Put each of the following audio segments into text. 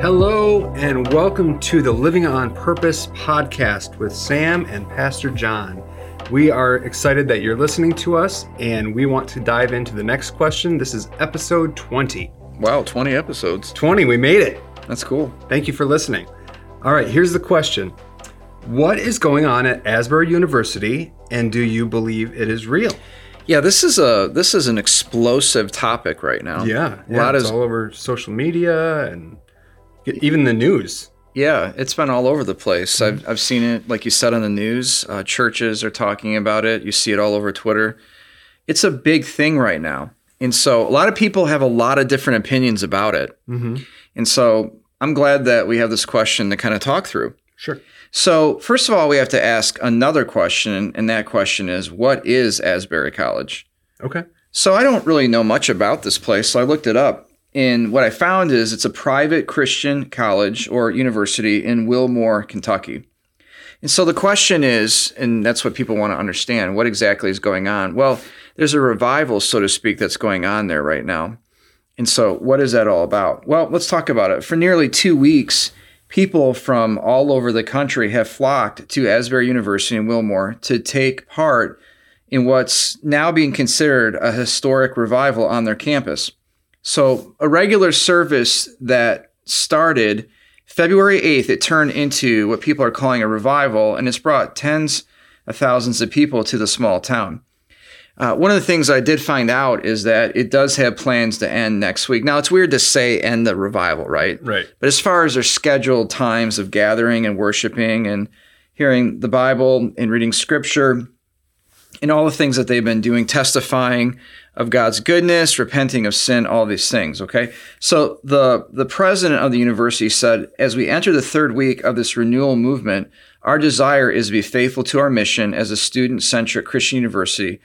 Hello, and welcome to the Living on Purpose podcast with Sam and Pastor John. We are excited that you're listening to us, and we want to dive into the next question. This is episode 20. Wow, 20 episodes. 20, we made it. That's cool. Thank you for listening. All right, here's the question What is going on at Asbury University, and do you believe it is real? Yeah, this is a this is an explosive topic right now. Yeah, a lot it's of all over social media and even the news. yeah, it's been all over the place. I've I've seen it, like you said on the news. Uh, churches are talking about it. You see it all over Twitter. It's a big thing right now, and so a lot of people have a lot of different opinions about it. Mm-hmm. And so I'm glad that we have this question to kind of talk through. Sure. So first of all, we have to ask another question, and that question is, what is Asbury College? Okay. So I don't really know much about this place, so I looked it up. And what I found is it's a private Christian college or university in Wilmore, Kentucky. And so the question is, and that's what people want to understand, what exactly is going on? Well, there's a revival, so to speak, that's going on there right now. And so what is that all about? Well, let's talk about it. For nearly two weeks, people from all over the country have flocked to Asbury University in Wilmore to take part in what's now being considered a historic revival on their campus. So, a regular service that started February 8th, it turned into what people are calling a revival, and it's brought tens of thousands of people to the small town. Uh, one of the things I did find out is that it does have plans to end next week. Now, it's weird to say end the revival, right? Right. But as far as their scheduled times of gathering and worshiping and hearing the Bible and reading scripture and all the things that they've been doing, testifying of God's goodness, repenting of sin, all these things, okay? So the the president of the university said, as we enter the third week of this renewal movement, our desire is to be faithful to our mission as a student-centric Christian university.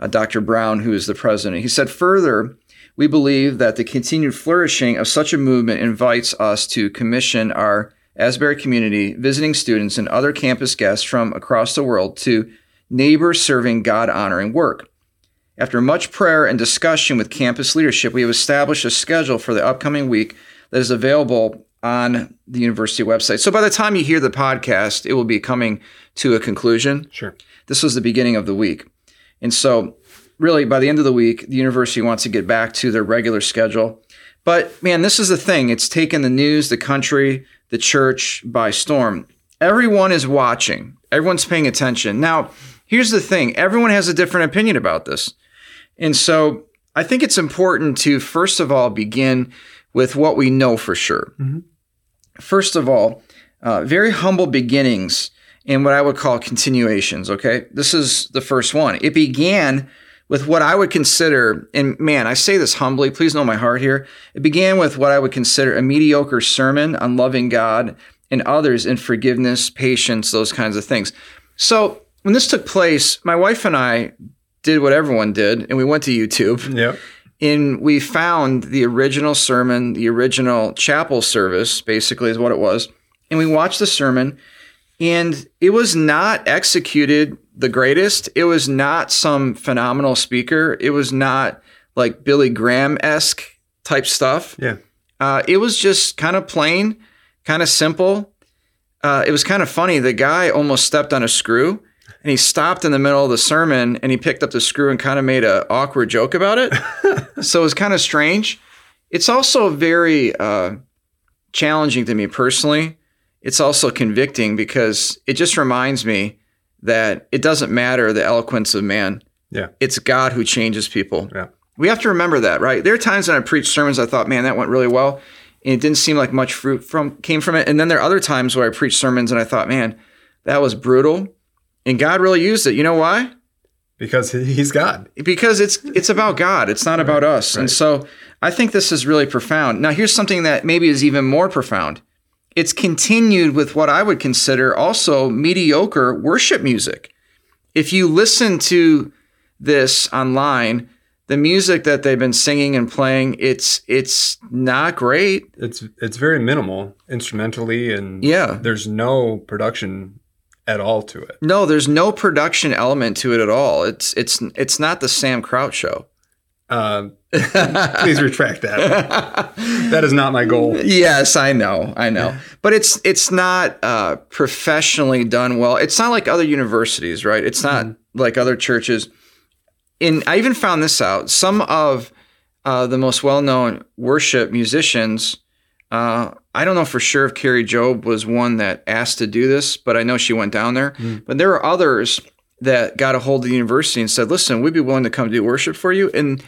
Uh, Dr. Brown, who is the president, he said further, we believe that the continued flourishing of such a movement invites us to commission our Asbury community, visiting students, and other campus guests from across the world to neighbor serving, God honoring work. After much prayer and discussion with campus leadership, we have established a schedule for the upcoming week that is available on the university website. So by the time you hear the podcast, it will be coming to a conclusion. Sure. This was the beginning of the week. And so, really, by the end of the week, the university wants to get back to their regular schedule. But man, this is the thing it's taken the news, the country, the church by storm. Everyone is watching, everyone's paying attention. Now, here's the thing everyone has a different opinion about this. And so, I think it's important to, first of all, begin with what we know for sure. Mhm. First of all, uh, very humble beginnings and what I would call continuations. Okay. This is the first one. It began with what I would consider, and man, I say this humbly, please know my heart here. It began with what I would consider a mediocre sermon on loving God and others in forgiveness, patience, those kinds of things. So when this took place, my wife and I did what everyone did, and we went to YouTube Yep. and we found the original sermon, the original chapel service, basically is what it was. And we watched the sermon, and it was not executed the greatest. It was not some phenomenal speaker. It was not like Billy Graham esque type stuff. Yeah. Uh, it was just kind of plain, kind of simple. Uh, it was kind of funny. The guy almost stepped on a screw and he stopped in the middle of the sermon and he picked up the screw and kind of made an awkward joke about it. so it was kind of strange. It's also very uh, challenging to me personally. It's also convicting because it just reminds me that it doesn't matter the eloquence of man. Yeah. It's God who changes people. Yeah. We have to remember that, right? There are times when I preach sermons I thought, man, that went really well. And it didn't seem like much fruit from came from it. And then there are other times where I preach sermons and I thought, man, that was brutal. And God really used it. You know why? Because he's God. Because it's it's about God. It's not about us. right. And so I think this is really profound. Now here's something that maybe is even more profound. It's continued with what I would consider also mediocre worship music. If you listen to this online, the music that they've been singing and playing, it's it's not great. It's it's very minimal instrumentally, and Yeah. there's no production at all to it. No, there's no production element to it at all. It's it's it's not the Sam Kraut show. Uh, please retract that. that is not my goal. Yes, I know, I know, but it's it's not uh, professionally done well. It's not like other universities, right? It's not mm-hmm. like other churches. And I even found this out. Some of uh, the most well-known worship musicians. Uh, I don't know for sure if Kari Jobe was one that asked to do this, but I know she went down there. Mm. But there are others that got a hold of the university and said, "Listen, we'd be willing to come do worship for you." And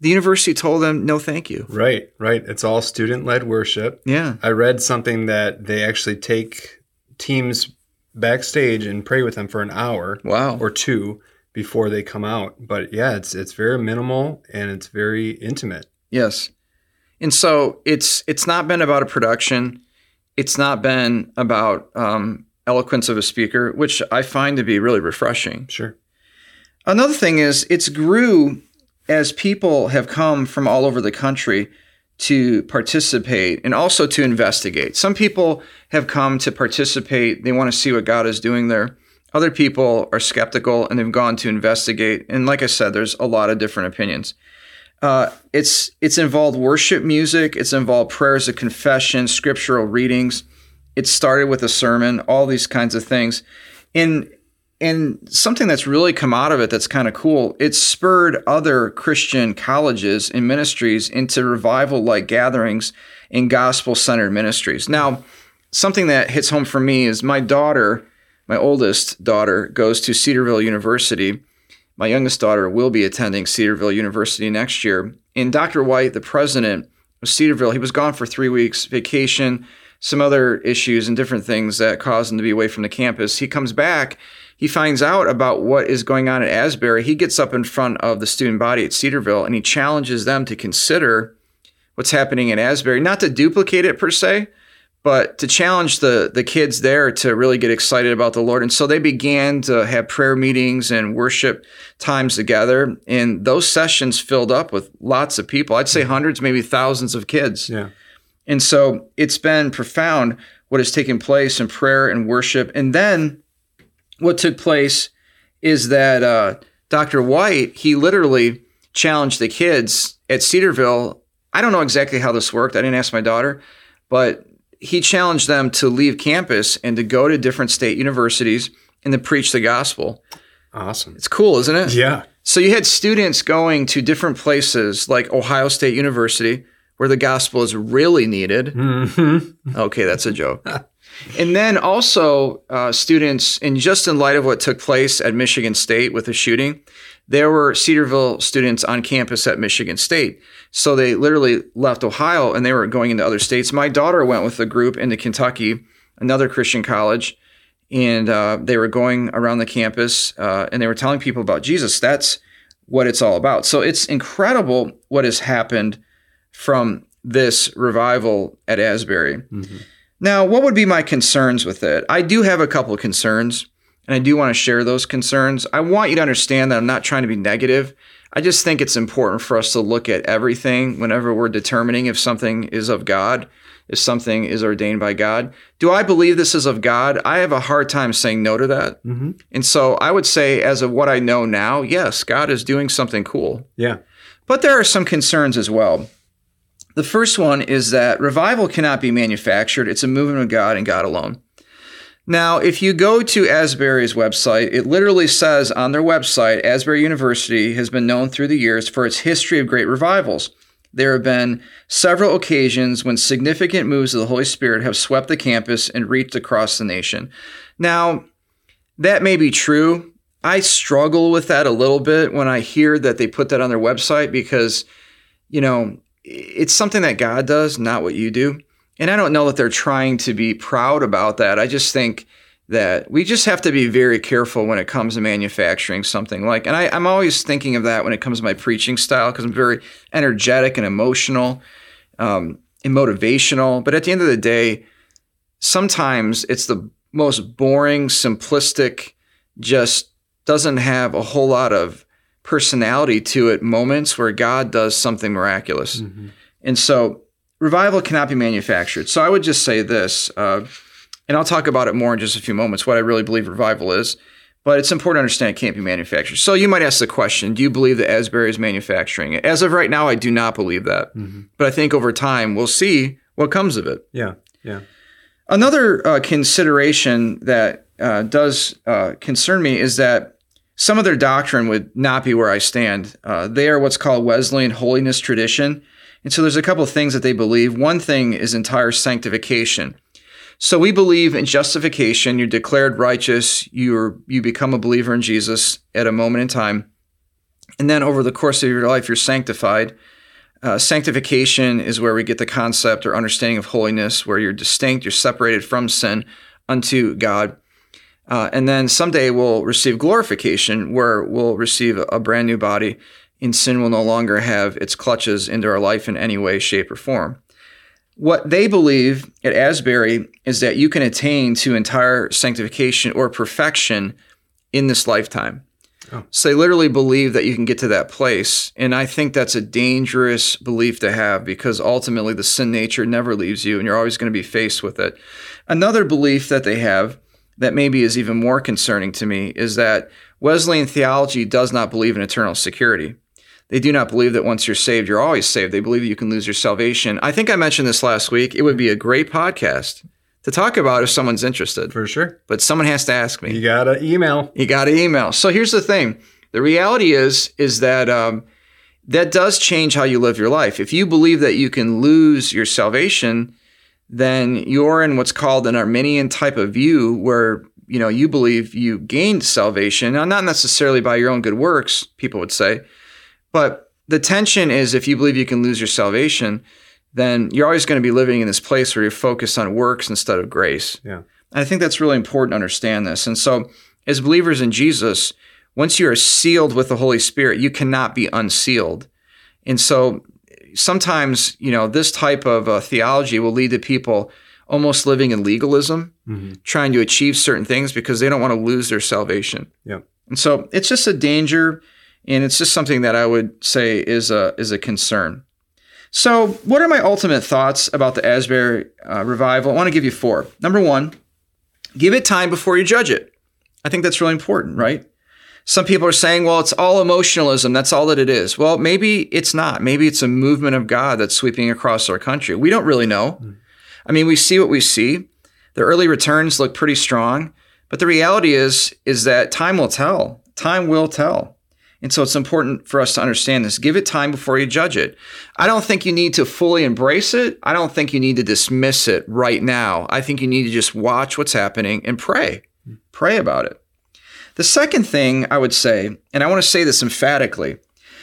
the university told them, "No, thank you." Right, right. It's all student-led worship. Yeah. I read something that they actually take teams backstage and pray with them for an hour, wow, or two before they come out. But yeah, it's it's very minimal and it's very intimate. Yes. And so it's it's not been about a production. It's not been about um, eloquence of a speaker, which I find to be really refreshing. Sure. Another thing is it's grew as people have come from all over the country to participate and also to investigate. Some people have come to participate, they want to see what God is doing there. Other people are skeptical and they've gone to investigate. And like I said, there's a lot of different opinions. Uh, it's it's involved worship music. It's involved prayers of confession, scriptural readings. It started with a sermon. All these kinds of things, and and something that's really come out of it that's kind of cool. It spurred other Christian colleges and ministries into revival like gatherings and gospel centered ministries. Now, something that hits home for me is my daughter my oldest daughter goes to Cedarville University. My youngest daughter will be attending Cedarville University next year. And Dr. White, the president of Cedarville, he was gone for three weeks, vacation, some other issues and different things that caused him to be away from the campus. He comes back, he finds out about what is going on at Asbury. He gets up in front of the student body at Cedarville and he challenges them to consider what's happening at Asbury, not to duplicate it per se, but to challenge the the kids there to really get excited about the Lord. And so they began to have prayer meetings and worship times together. And those sessions filled up with lots of people. I'd say hundreds, maybe thousands of kids. Yeah. And so it's been profound what has taken place in prayer and worship. And then what took place is that uh, Dr. White, he literally challenged the kids at Cedarville. I don't know exactly how this worked. I didn't ask my daughter, but he challenged them to leave campus and to go to different state universities and to preach the gospel. Awesome. It's cool, isn't it? Yeah. So you had students going to different places like Ohio State University, where the gospel is really needed. Mm-hmm. Okay, that's a joke. and then also uh, students, and just in light of what took place at Michigan State with the shooting, there were Cedarville students on campus at Michigan State. So they literally left Ohio and they were going into other states. My daughter went with a group into Kentucky, another Christian college, and uh, they were going around the campus uh, and they were telling people about Jesus. That's what it's all about. So it's incredible what has happened from this revival at Asbury. Mm-hmm. Now, what would be my concerns with it? I do have a couple of concerns and I do want to share those concerns. I want you to understand that I'm not trying to be negative. I just think it's important for us to look at everything whenever we're determining if something is of God, if something is ordained by God. Do I believe this is of God? I have a hard time saying no to that. Mm-hmm. And so I would say, as of what I know now, yes, God is doing something cool. Yeah. But there are some concerns as well. The first one is that revival cannot be manufactured, it's a movement of God and God alone. Now, if you go to Asbury's website, it literally says on their website Asbury University has been known through the years for its history of great revivals. There have been several occasions when significant moves of the Holy Spirit have swept the campus and reached across the nation. Now, that may be true. I struggle with that a little bit when I hear that they put that on their website because, you know, it's something that God does, not what you do. And I don't know that they're trying to be proud about that. I just think that we just have to be very careful when it comes to manufacturing something like and I, am always thinking of that when it comes to my preaching style because i'm very energetic and emotional um, and motivational but at the end of the day sometimes it's the most boring simplistic just doesn't have a whole lot of personality to it moments where god does something miraculous mm-hmm. and so revival cannot be manufactured. So I would just say this, uh, and I'll talk about it more in just a few moments, what I really believe revival is. but it's important to understand it can't be manufactured. So you might ask the question Do you believe that Asbury is manufacturing it? As of right now, I do not believe that. Mm-hmm. But I think over time, we'll see what comes of it. Yeah, yeah. Another uh, consideration that uh, does uh, concern me is that some of their doctrine would not be where I stand. Uh, they are what's called Wesleyan holiness tradition. And so there's a couple of things that they believe. One thing is entire sanctification. So we believe in justification. You're declared righteous. You're you become a believer in Jesus at a moment in time, and then over the course of your life, you're sanctified. Uh, sanctification is where we get the concept or understanding of holiness, where you're distinct, you're separated from sin unto God. Uh, and then someday we'll receive glorification, where we'll receive a brand new body, and sin will no longer have its clutches into our life in any way, shape, or form. What they believe at Asbury is that you can attain to entire sanctification or perfection in this lifetime. Oh. So they literally believe that you can get to that place. And I think that's a dangerous belief to have because ultimately the sin nature never leaves you and you're always going to be faced with it. Another belief that they have that maybe is even more concerning to me is that Wesleyan theology does not believe in eternal security. They do not believe that once you're saved, you're always saved. They believe that you can lose your salvation. I think I mentioned this last week. It would be a great podcast to talk about if someone's interested. For sure. But someone has to ask me. You got to email. You got to email. So here's the thing. The reality is is that um, that does change how you live your life. If you believe that you can lose your salvation, then you're in what's called an Arminian type of view where you know you believe you gained salvation. Now, not necessarily by your own good works, people would say, but the tension is if you believe you can lose your salvation, then you're always going to be living in this place where you're focused on works instead of grace. Yeah. And I think that's really important to understand this. And so, as believers in Jesus, once you are sealed with the Holy Spirit, you cannot be unsealed. And so, sometimes, you know, this type of uh, theology will lead to people almost living in legalism, mm-hmm. trying to achieve certain things because they don't want to lose their salvation. Yeah. And so, it's just a danger and it's just something that I would say is a is a concern. So, what are my ultimate thoughts about the Asbury uh, revival? I want to give you four. Number one, give it time before you judge it. I think that's really important, right? Some people are saying, well, it's all emotionalism. That's all that it is. Well, maybe it's not. Maybe it's a movement of God that's sweeping across our country. We don't really know. Mm. I mean, we see what we see. The early returns look pretty strong, but the reality is is that time will tell. Time will tell. And so it's important for us to understand this. Give it time before you judge it. I don't think you need to fully embrace it. I don't think you need to dismiss it right now. I think you need to just watch what's happening and pray. Pray about it. The second thing I would say, and I want to say this emphatically,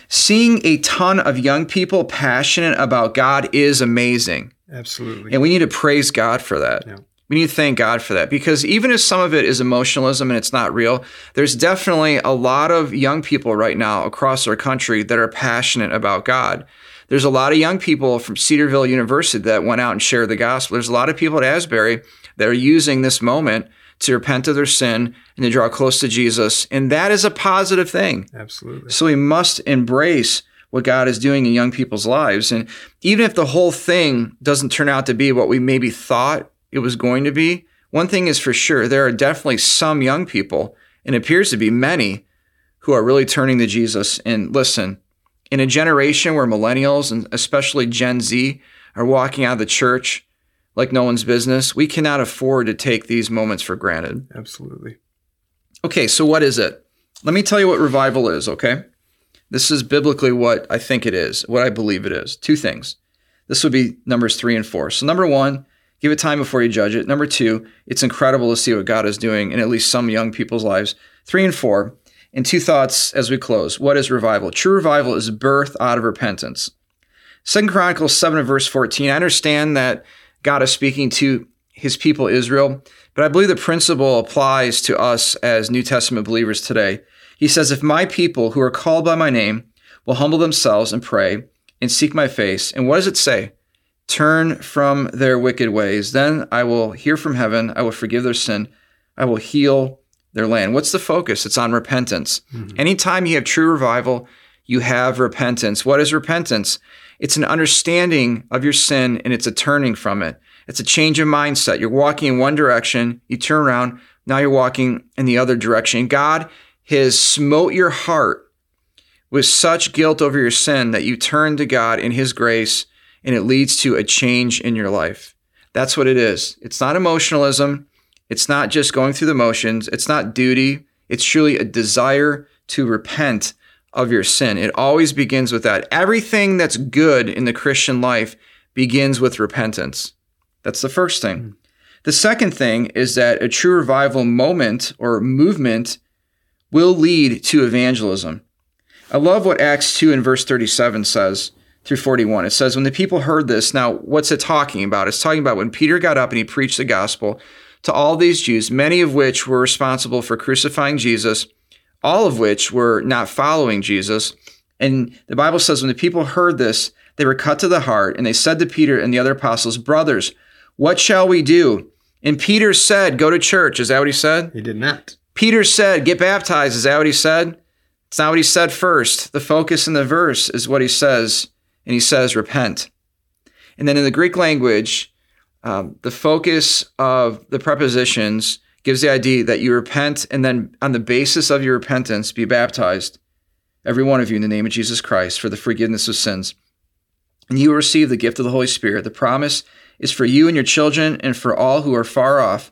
seeing a ton of young people passionate about God is amazing. Absolutely. And we need to praise God for that. Yeah. We need to thank God for that because even if some of it is emotionalism and it's not real, there's definitely a lot of young people right now across our country that are passionate about God. There's a lot of young people from Cedarville University that went out and shared the gospel. There's a lot of people at Asbury that are using this moment to repent of their sin and to draw close to Jesus. And that is a positive thing. Absolutely. So we must embrace what God is doing in young people's lives. And even if the whole thing doesn't turn out to be what we maybe thought it was going to be, one thing is for sure there are definitely some young people, and it appears to be many, who are really turning to Jesus. And listen, in a generation where millennials and especially Gen Z are walking out of the church like no one's business, we cannot afford to take these moments for granted. Absolutely. Okay, so what is it? Let me tell you what revival is, okay? This is biblically what I think it is, what I believe it is. Two things. This would be numbers three and four. So, number one, Give it time before you judge it. Number two, it's incredible to see what God is doing in at least some young people's lives. Three and four, and two thoughts as we close. What is revival? True revival is birth out of repentance. Second Chronicles 7 and verse 14. I understand that God is speaking to his people Israel, but I believe the principle applies to us as New Testament believers today. He says, If my people who are called by my name will humble themselves and pray and seek my face, and what does it say? turn from their wicked ways. Then I will hear from heaven. I will forgive their sin. I will heal their land. What's the focus? It's on repentance. Mm-hmm. Anytime you have true revival, you have repentance. What is repentance? It's an understanding of your sin and it's a turning from it. It's a change of mindset. You're walking in one direction, you turn around, Now you're walking in the other direction. God has smote your heart with such guilt over your sin that you turn to God in His grace and it leads to a change in your life. That's what it is. It's not emotionalism. It's not just going through the motions. It's not duty. It's truly a desire to repent of your sin. It always begins with that. Everything that's good in the Christian life begins with repentance. That's the first thing. Mm. The second thing is that a true revival moment or movement will lead to evangelism. I love what Acts 2 and verse 37 says through 41. It says, When the people heard this, now what's it talking about? It's talking about when Peter got up and he preached the gospel to all these Jews, many of which were responsible for crucifying Jesus, all of which were not following Jesus. And the Bible says, when the people heard this, they were cut to the heart, and they said to Peter and the other apostles, Brothers, what shall we do? And Peter said, Go to church. Is that what he said? He did not. Peter said, Get baptized. Is that what he said? It's not what he said first. The focus in the verse is what he says, and he says, Repent. And then in the Greek language, um, the focus of the prepositions gives the idea that you repent, and then on the basis of your repentance, be baptized, every one of you, in the name of Jesus Christ, for the forgiveness of sins. And you will receive the gift of the Holy Spirit. The promise is for you and your children and for all who are far off,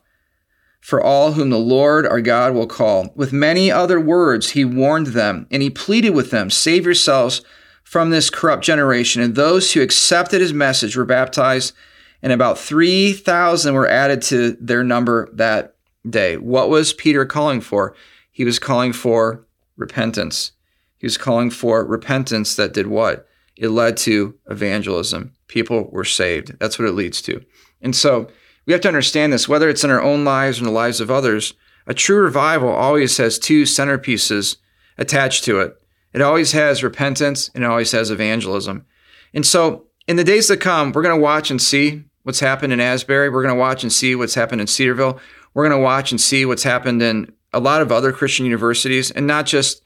for all whom the Lord our God will call. With many other words, he warned them and he pleaded with them Save yourselves from this corrupt generation. And those who accepted his message were baptized, and about 3,000 were added to their number that day. What was Peter calling for? He was calling for repentance. He was calling for repentance that did what? It led to evangelism people were saved. That's what it leads to. And so we have to understand this, whether it's in our own lives or in the lives of others, a true revival always has two centerpieces attached to it. It always has repentance and it always has evangelism. And so in the days to come, we're going to watch and see what's happened in Asbury. We're going to watch and see what's happened in Cedarville. We're going to watch and see what's happened in a lot of other Christian universities and not just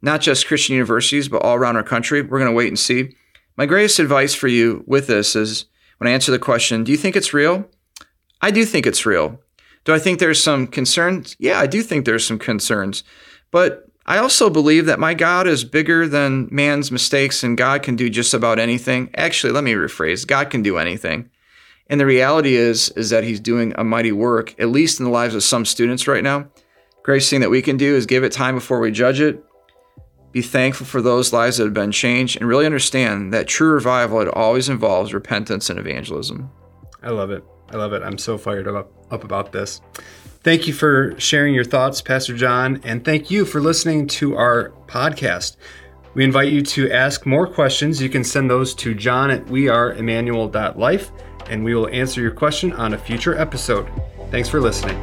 not just Christian universities, but all around our country. We're going to wait and see. My greatest advice for you with this is when I answer the question, do you think it's real? I do think it's real. Do I think there's some concerns? Yeah, I do think there's some concerns. But I also believe that my God is bigger than man's mistakes and God can do just about anything. Actually, let me rephrase. God can do anything. And the reality is is that he's doing a mighty work at least in the lives of some students right now. Greatest thing that we can do is give it time before we judge it be thankful for those lives that have been changed, and really understand that true revival it always involves repentance and evangelism. I love it. I love it. I'm so fired up, up about this. Thank you for sharing your thoughts, Pastor John, and thank you for listening to our podcast. We invite you to ask more questions. You can send those to john at weareemmanuel.life, and we will answer your question on a future episode. Thanks for listening.